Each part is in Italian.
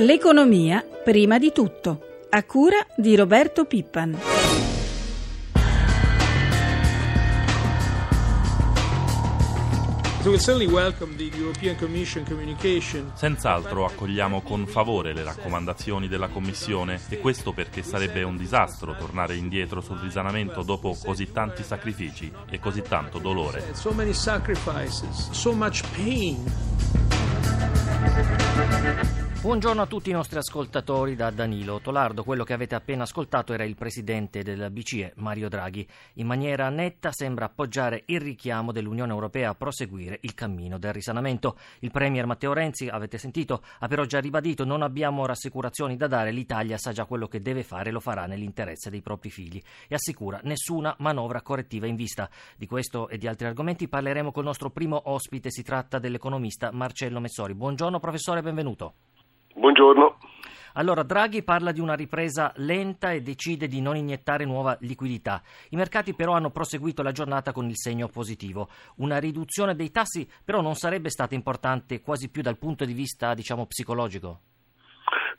L'economia prima di tutto, a cura di Roberto Pippan. Senz'altro accogliamo con favore le raccomandazioni della Commissione e questo perché sarebbe un disastro tornare indietro sul risanamento dopo così tanti sacrifici e così tanto dolore. Buongiorno a tutti i nostri ascoltatori da Danilo Tolardo. Quello che avete appena ascoltato era il presidente della BCE, Mario Draghi. In maniera netta sembra appoggiare il richiamo dell'Unione Europea a proseguire il cammino del risanamento. Il premier Matteo Renzi, avete sentito, ha però già ribadito non abbiamo rassicurazioni da dare, l'Italia sa già quello che deve fare e lo farà nell'interesse dei propri figli e assicura nessuna manovra correttiva in vista. Di questo e di altri argomenti parleremo col nostro primo ospite, si tratta dell'economista Marcello Messori. Buongiorno professore, benvenuto. Buongiorno. Allora, Draghi parla di una ripresa lenta e decide di non iniettare nuova liquidità. I mercati però hanno proseguito la giornata con il segno positivo. Una riduzione dei tassi però non sarebbe stata importante quasi più dal punto di vista, diciamo, psicologico?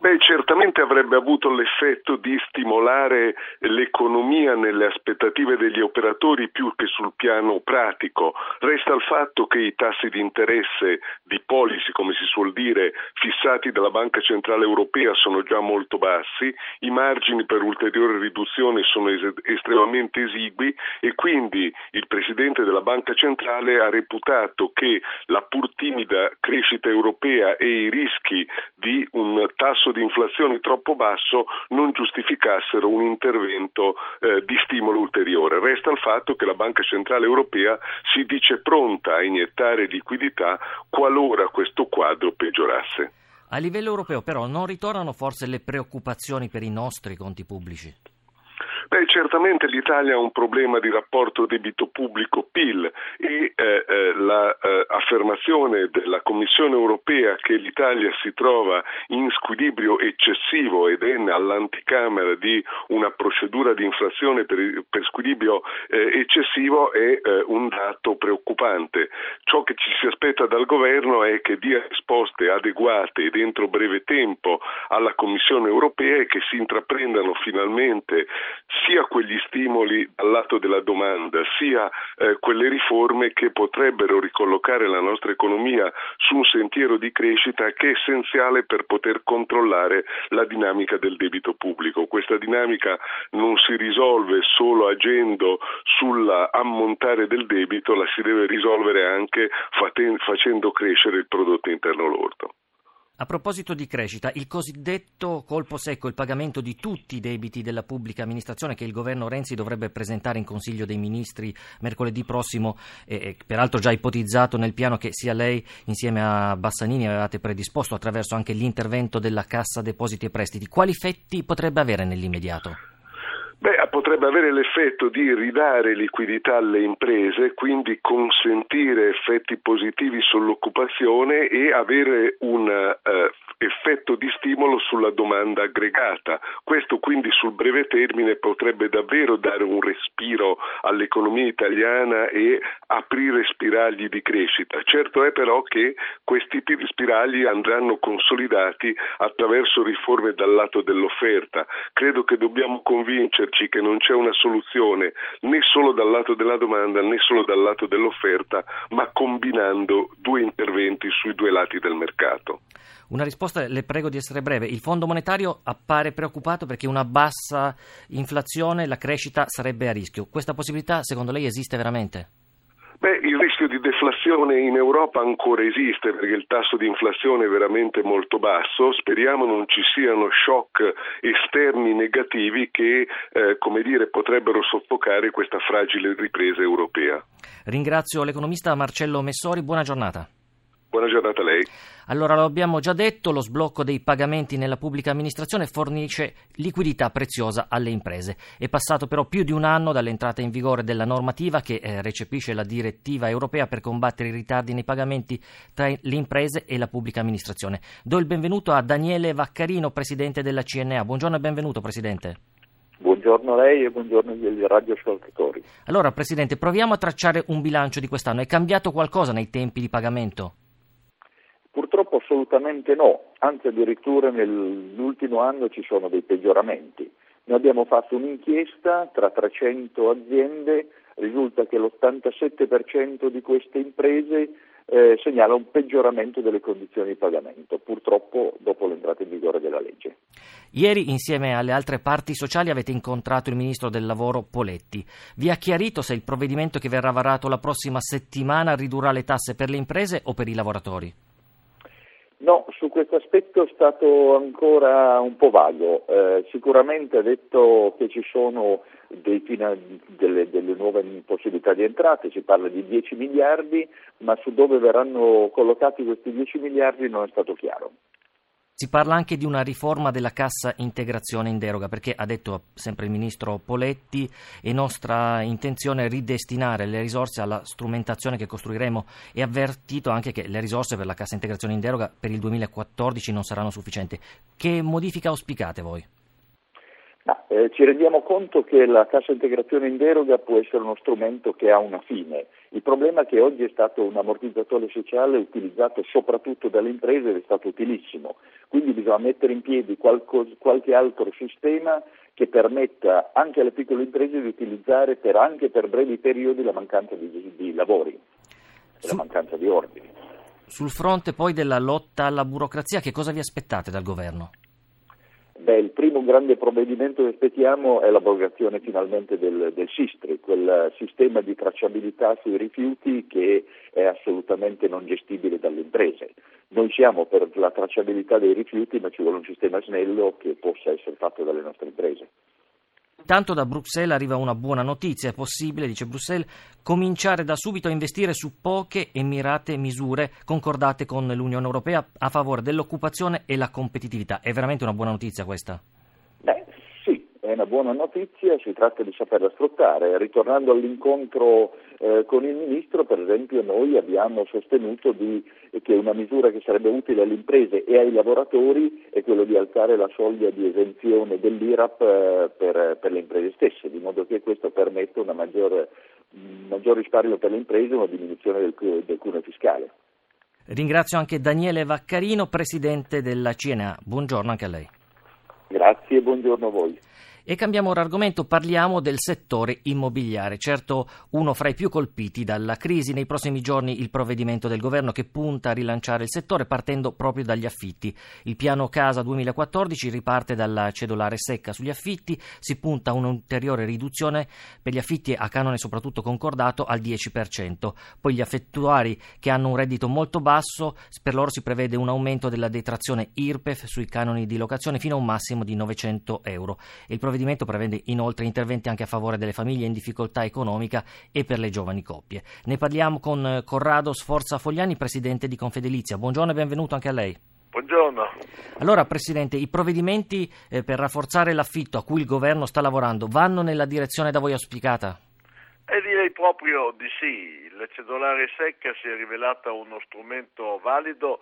Beh, certamente avrebbe avuto l'effetto di stimolare l'economia nelle aspettative degli operatori più che sul piano pratico. Resta il fatto che i tassi di interesse di policy, come si suol dire, fissati dalla Banca Centrale Europea sono già molto bassi, i margini per ulteriore riduzione sono es- estremamente esigui e quindi il Presidente della Banca Centrale ha reputato che la pur timida crescita europea e i rischi di un tasso di inflazione troppo basso non giustificassero un intervento eh, di stimolo ulteriore. Resta il fatto che la Banca Centrale Europea si dice pronta a iniettare liquidità qualora questo quadro peggiorasse. A livello europeo però non ritornano forse le preoccupazioni per i nostri conti pubblici? Beh, certamente l'Italia ha un problema di rapporto debito pubblico-PIL e eh, eh, l'affermazione la, eh, della Commissione europea che l'Italia si trova in squilibrio eccessivo ed è all'anticamera di una procedura di infrazione per, per squilibrio eh, eccessivo è eh, un dato preoccupante. Ciò che ci si aspetta dal governo è che dia risposte adeguate ed entro breve tempo alla Commissione europea e che si intraprendano finalmente sia quegli stimoli dal lato della domanda, sia eh, quelle riforme che potrebbero ricollocare la nostra economia su un sentiero di crescita che è essenziale per poter controllare la dinamica del debito pubblico. Questa dinamica non si risolve solo agendo sull'ammontare del debito, la si deve risolvere anche facendo crescere il prodotto interno lordo. A proposito di crescita, il cosiddetto colpo secco, il pagamento di tutti i debiti della pubblica amministrazione che il governo Renzi dovrebbe presentare in Consiglio dei Ministri mercoledì prossimo, e, peraltro già ipotizzato nel piano che sia lei insieme a Bassanini avevate predisposto attraverso anche l'intervento della Cassa Depositi e Prestiti, quali effetti potrebbe avere nell'immediato? Beh, potrebbe avere l'effetto di ridare liquidità alle imprese, quindi consentire effetti positivi sull'occupazione e avere un uh, effetto di stimolo sulla domanda aggregata. Questo quindi sul breve termine potrebbe davvero dare un respiro all'economia italiana e aprire spiragli di crescita. Certo è però che questi spiragli andranno consolidati attraverso riforme dal lato dell'offerta. Credo che dobbiamo convincerci che non c'è una soluzione né solo dal lato della domanda né solo dal lato dell'offerta, ma combinando due interventi sui due lati del mercato. Una risposta, le prego di essere breve. Il Fondo monetario appare preoccupato perché una bassa inflazione, la crescita sarebbe a rischio. Questa possibilità, secondo lei, esiste veramente? Beh, il rischio di deflazione in Europa ancora esiste perché il tasso di inflazione è veramente molto basso. Speriamo non ci siano shock esterni negativi che, eh, come dire, potrebbero soffocare questa fragile ripresa europea. Ringrazio l'economista Marcello Messori. Buona giornata. Buona giornata a lei. Allora, lo abbiamo già detto, lo sblocco dei pagamenti nella pubblica amministrazione fornisce liquidità preziosa alle imprese. È passato però più di un anno dall'entrata in vigore della normativa che eh, recepisce la direttiva europea per combattere i ritardi nei pagamenti tra le imprese e la pubblica amministrazione. Do il benvenuto a Daniele Vaccarino, presidente della CNA. Buongiorno e benvenuto, presidente. Buongiorno a lei e buongiorno agli radioascoltatori. Allora, Presidente, proviamo a tracciare un bilancio di quest'anno. È cambiato qualcosa nei tempi di pagamento? Purtroppo assolutamente no, anzi addirittura nell'ultimo anno ci sono dei peggioramenti. Noi abbiamo fatto un'inchiesta tra 300 aziende, risulta che l'87% di queste imprese eh, segnala un peggioramento delle condizioni di pagamento, purtroppo dopo l'entrata in vigore della legge. Ieri, insieme alle altre parti sociali, avete incontrato il ministro del lavoro Poletti. Vi ha chiarito se il provvedimento che verrà varato la prossima settimana ridurrà le tasse per le imprese o per i lavoratori? No, su questo aspetto è stato ancora un po' vago. Eh, sicuramente ha detto che ci sono fina, delle, delle, nuove possibilità di entrate, si parla di 10 miliardi, ma su dove verranno collocati questi 10 miliardi non è stato chiaro. Si parla anche di una riforma della cassa integrazione in deroga, perché ha detto sempre il ministro Poletti, è nostra intenzione ridestinare le risorse alla strumentazione che costruiremo e ha avvertito anche che le risorse per la cassa integrazione in deroga per il 2014 non saranno sufficienti. Che modifica auspicate voi? No, eh, ci rendiamo conto che la cassa integrazione in deroga può essere uno strumento che ha una fine. Il problema è che oggi è stato un ammortizzatore sociale utilizzato soprattutto dalle imprese ed è stato utilissimo. Quindi bisogna mettere in piedi qualcos- qualche altro sistema che permetta anche alle piccole imprese di utilizzare per, anche per brevi periodi la mancanza di, di lavori, Su... la mancanza di ordini. Sul fronte poi della lotta alla burocrazia, che cosa vi aspettate dal governo? Beh, il primo grande provvedimento che aspettiamo è l'abrogazione finalmente del, del SISTRI, quel sistema di tracciabilità sui rifiuti che è assolutamente non gestibile dalle imprese. Noi siamo per la tracciabilità dei rifiuti, ma ci vuole un sistema snello che possa essere fatto dalle nostre imprese. Intanto da Bruxelles arriva una buona notizia, è possibile, dice Bruxelles, cominciare da subito a investire su poche e mirate misure concordate con l'Unione Europea a favore dell'occupazione e la competitività. È veramente una buona notizia questa? Una buona notizia, si tratta di saperla sfruttare. Ritornando all'incontro eh, con il Ministro, per esempio, noi abbiamo sostenuto di, che una misura che sarebbe utile alle imprese e ai lavoratori è quello di alzare la soglia di esenzione dell'IRAP eh, per, per, le imprese stesse, di modo che questo permetta un maggior, maggior risparmio per le imprese e una diminuzione del, del cuneo fiscale. Ringrazio anche Daniele Vaccarino, presidente della CNA. Buongiorno anche a lei. Grazie e buongiorno a voi. E cambiamo ora argomento, parliamo del settore immobiliare, certo uno fra i più colpiti dalla crisi. Nei prossimi giorni il provvedimento del governo che punta a rilanciare il settore partendo proprio dagli affitti. Il piano Casa 2014 riparte dalla cedolare secca sugli affitti, si punta a un'ulteriore riduzione per gli affitti a canone soprattutto concordato al 10%. Poi gli affettuari che hanno un reddito molto basso, per loro si prevede un aumento della detrazione IRPEF sui canoni di locazione fino a un massimo di 900 euro. Il provvedimento prevede inoltre interventi anche a favore delle famiglie in difficoltà economica e per le giovani coppie. Ne parliamo con eh, Corrado Sforza Fogliani, presidente di Confedelizia. Buongiorno e benvenuto anche a lei. Buongiorno. Allora, Presidente, i provvedimenti eh, per rafforzare l'affitto a cui il governo sta lavorando vanno nella direzione da voi auspicata? Eh, direi proprio di sì. La cedolare secca si è rivelata uno strumento valido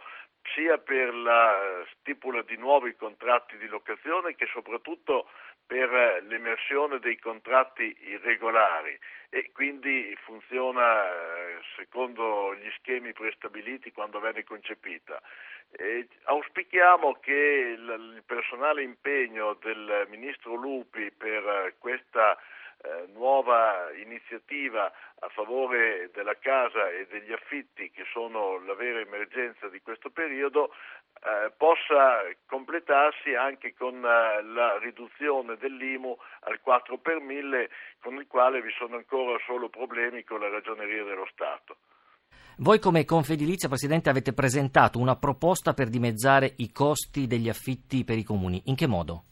sia per la stipula di nuovi contratti di locazione che soprattutto per l'emersione dei contratti irregolari e quindi funziona eh, secondo gli schemi prestabiliti quando venne concepita. E auspichiamo che il personale impegno del Ministro Lupi per questa eh, nuova iniziativa a favore della casa e degli affitti che sono la vera emergenza di questo periodo eh, possa completarsi anche con eh, la riduzione dell'IMU al 4 per 1000 con il quale vi sono ancora solo problemi con la ragioneria dello Stato. Voi come Confedilizia, Presidente, avete presentato una proposta per dimezzare i costi degli affitti per i comuni. In che modo?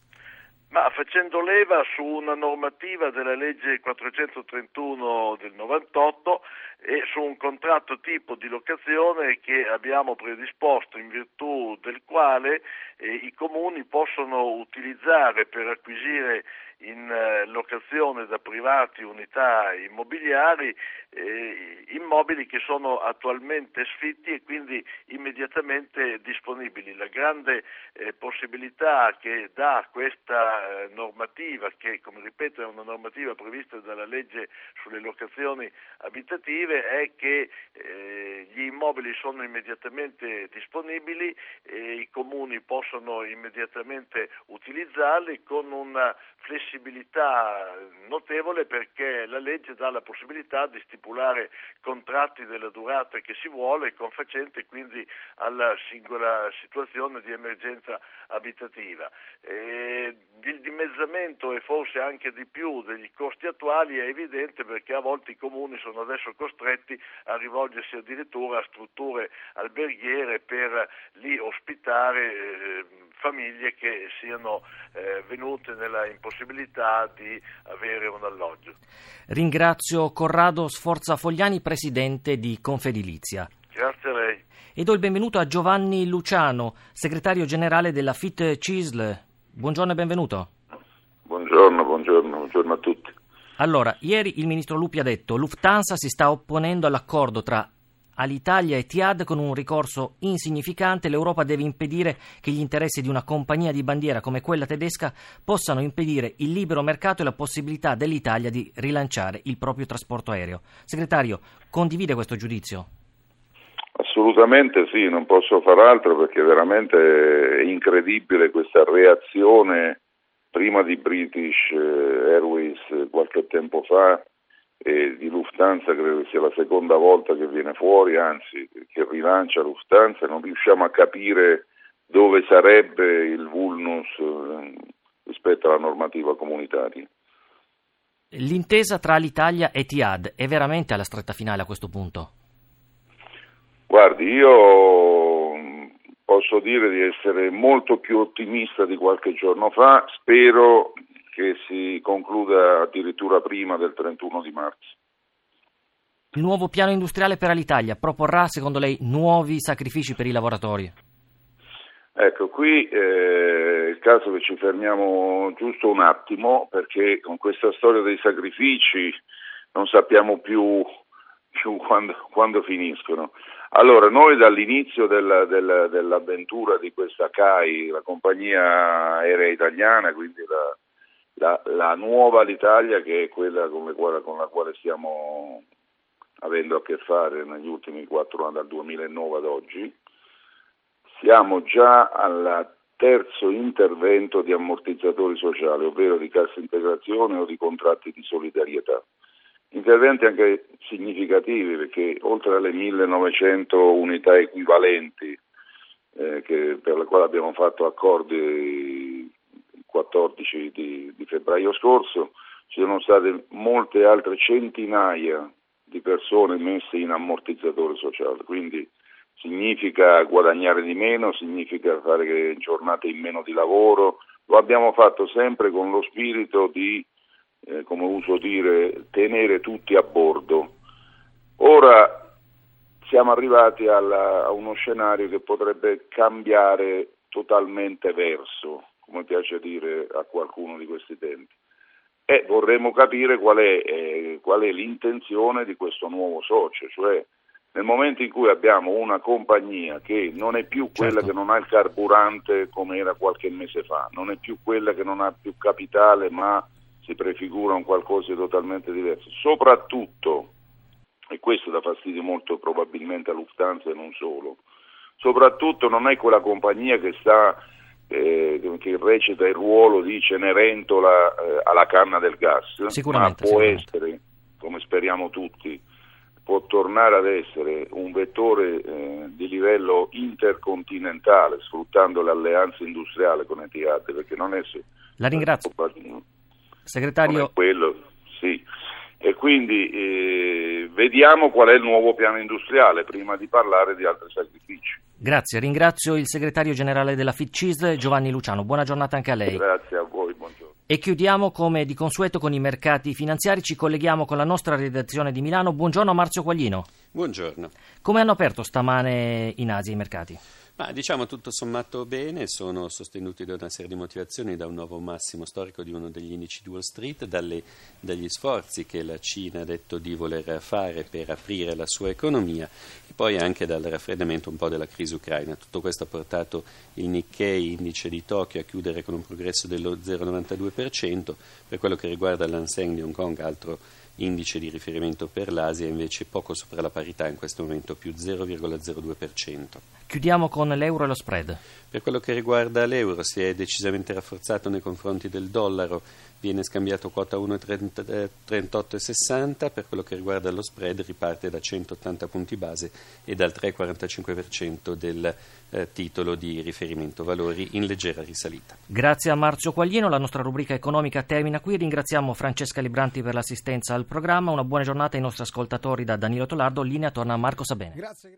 Ma facendo leva su una normativa della legge 431 del 98 e su un contratto tipo di locazione che abbiamo predisposto in virtù del quale eh, i comuni possono utilizzare per acquisire in eh, locazione da privati unità immobiliari eh, immobili che sono attualmente sfitti e quindi immediatamente disponibili. La grande eh, possibilità che dà questa eh, normativa, che come ripeto è una normativa prevista dalla legge sulle locazioni abitative, è che eh, gli immobili sono immediatamente disponibili e i comuni possono immediatamente utilizzarli con una flessibilità notevole perché la legge dà la possibilità di stipulare contratti della durata che si vuole confacente quindi alla singola situazione di emergenza abitativa. E il dimezzamento e forse anche di più degli costi attuali è evidente perché a volte i comuni sono adesso costretti a rivolgersi addirittura a strutture alberghiere per lì ospitare eh, famiglie che siano eh, venute nella impossibilità di avere un alloggio. Ringrazio Corrado Sforza Fogliani, presidente di Confedilizia. Grazie a lei. E do il benvenuto a Giovanni Luciano, segretario generale della FIT CISL. Buongiorno e benvenuto. Buongiorno, buongiorno, buongiorno a tutti. Allora, ieri il ministro Lupi ha detto Lufthansa si sta opponendo all'accordo tra Alitalia e Tiad con un ricorso insignificante. L'Europa deve impedire che gli interessi di una compagnia di bandiera come quella tedesca possano impedire il libero mercato e la possibilità dell'Italia di rilanciare il proprio trasporto aereo. Segretario, condivide questo giudizio? Assolutamente sì, non posso far altro perché veramente è incredibile questa reazione prima di British eh, Airways qualche tempo fa e di Lufthansa credo sia la seconda volta che viene fuori, anzi che rilancia Lufthansa non riusciamo a capire dove sarebbe il vulnus eh, rispetto alla normativa comunitaria. L'intesa tra l'Italia e Tiad è veramente alla stretta finale a questo punto? Guardi, io mm, posso dire di essere molto più ottimista di qualche giorno fa, spero che si concluda addirittura prima del 31 di marzo. Il nuovo piano industriale per l'Italia proporrà, secondo lei, nuovi sacrifici per i lavoratori? Ecco, qui eh, è il caso che ci fermiamo giusto un attimo perché con questa storia dei sacrifici non sappiamo più, più quando, quando, finiscono. Allora, noi dall'inizio della, della, dell'avventura di questa CAI, la compagnia aerea italiana, quindi la, la, la nuova l'Italia che è quella con, quale, con, la quale stiamo avendo a che fare negli ultimi quattro anni, dal 2009 ad oggi, siamo già al terzo intervento di ammortizzatori sociali, ovvero di cassa integrazione o di contratti di solidarietà. Interventi anche significativi perché oltre alle 1900 unità equivalenti eh, che, per le quali abbiamo fatto accordi 14 di, di febbraio scorso, ci sono state molte altre centinaia di persone messe in ammortizzatore sociale, quindi significa guadagnare di meno, significa fare giornate in meno di lavoro, lo abbiamo fatto sempre con lo spirito di, eh, come uso dire, tenere tutti a bordo. Ora siamo arrivati alla, a uno scenario che potrebbe cambiare totalmente verso come piace dire a qualcuno di questi tempi. E vorremmo capire qual è, eh, qual è l'intenzione di questo nuovo socio, cioè nel momento in cui abbiamo una compagnia che non è più quella certo. che non ha il carburante come era qualche mese fa, non è più quella che non ha più capitale ma si prefigura un qualcosa di totalmente diverso, soprattutto, e questo dà fastidio molto probabilmente a Lufthansa e non solo, soprattutto non è quella compagnia che sta eh, che recita il ruolo di Cenerentola eh, alla canna del gas, ma può essere, come speriamo tutti, può tornare ad essere un vettore eh, di livello intercontinentale, sfruttando le alleanze industriali con Etihad, perché non è... La ringrazio. Segretario... quello, sì. E quindi eh, vediamo qual è il nuovo piano industriale prima di parlare di altri sacrifici. Grazie, ringrazio il segretario generale della FITCIS Giovanni Luciano. Buona giornata anche a lei. Grazie a voi, buongiorno. E chiudiamo come di consueto con i mercati finanziari, ci colleghiamo con la nostra redazione di Milano. Buongiorno Marzio Quaglino. Buongiorno. Come hanno aperto stamane in Asia i mercati? Ma diciamo tutto sommato bene, sono sostenuti da una serie di motivazioni, da un nuovo massimo storico di uno degli indici di Wall Street, dalle, dagli sforzi che la Cina ha detto di voler fare per aprire la sua economia e poi anche dal raffreddamento un po' della crisi ucraina. Tutto questo ha portato il Nikkei, indice di Tokyo, a chiudere con un progresso dello 0,92%, per quello che riguarda l'Anseng di Hong Kong, altro indice di riferimento per l'Asia invece poco sopra la parità in questo momento più 0,02%. Chiudiamo con l'euro e lo spread. Per quello che riguarda l'euro si è decisamente rafforzato nei confronti del dollaro, viene scambiato quota 1,3860, per quello che riguarda lo spread riparte da 180 punti base e dal 3,45% del eh, titolo di riferimento, valori in leggera risalita. Grazie a Marzio Quaglino, la nostra rubrica economica termina qui, ringraziamo Francesca Libranti per l'assistenza al programma, una buona giornata ai nostri ascoltatori da Danilo Tolardo, linea torna a Marco Sabene. Grazie.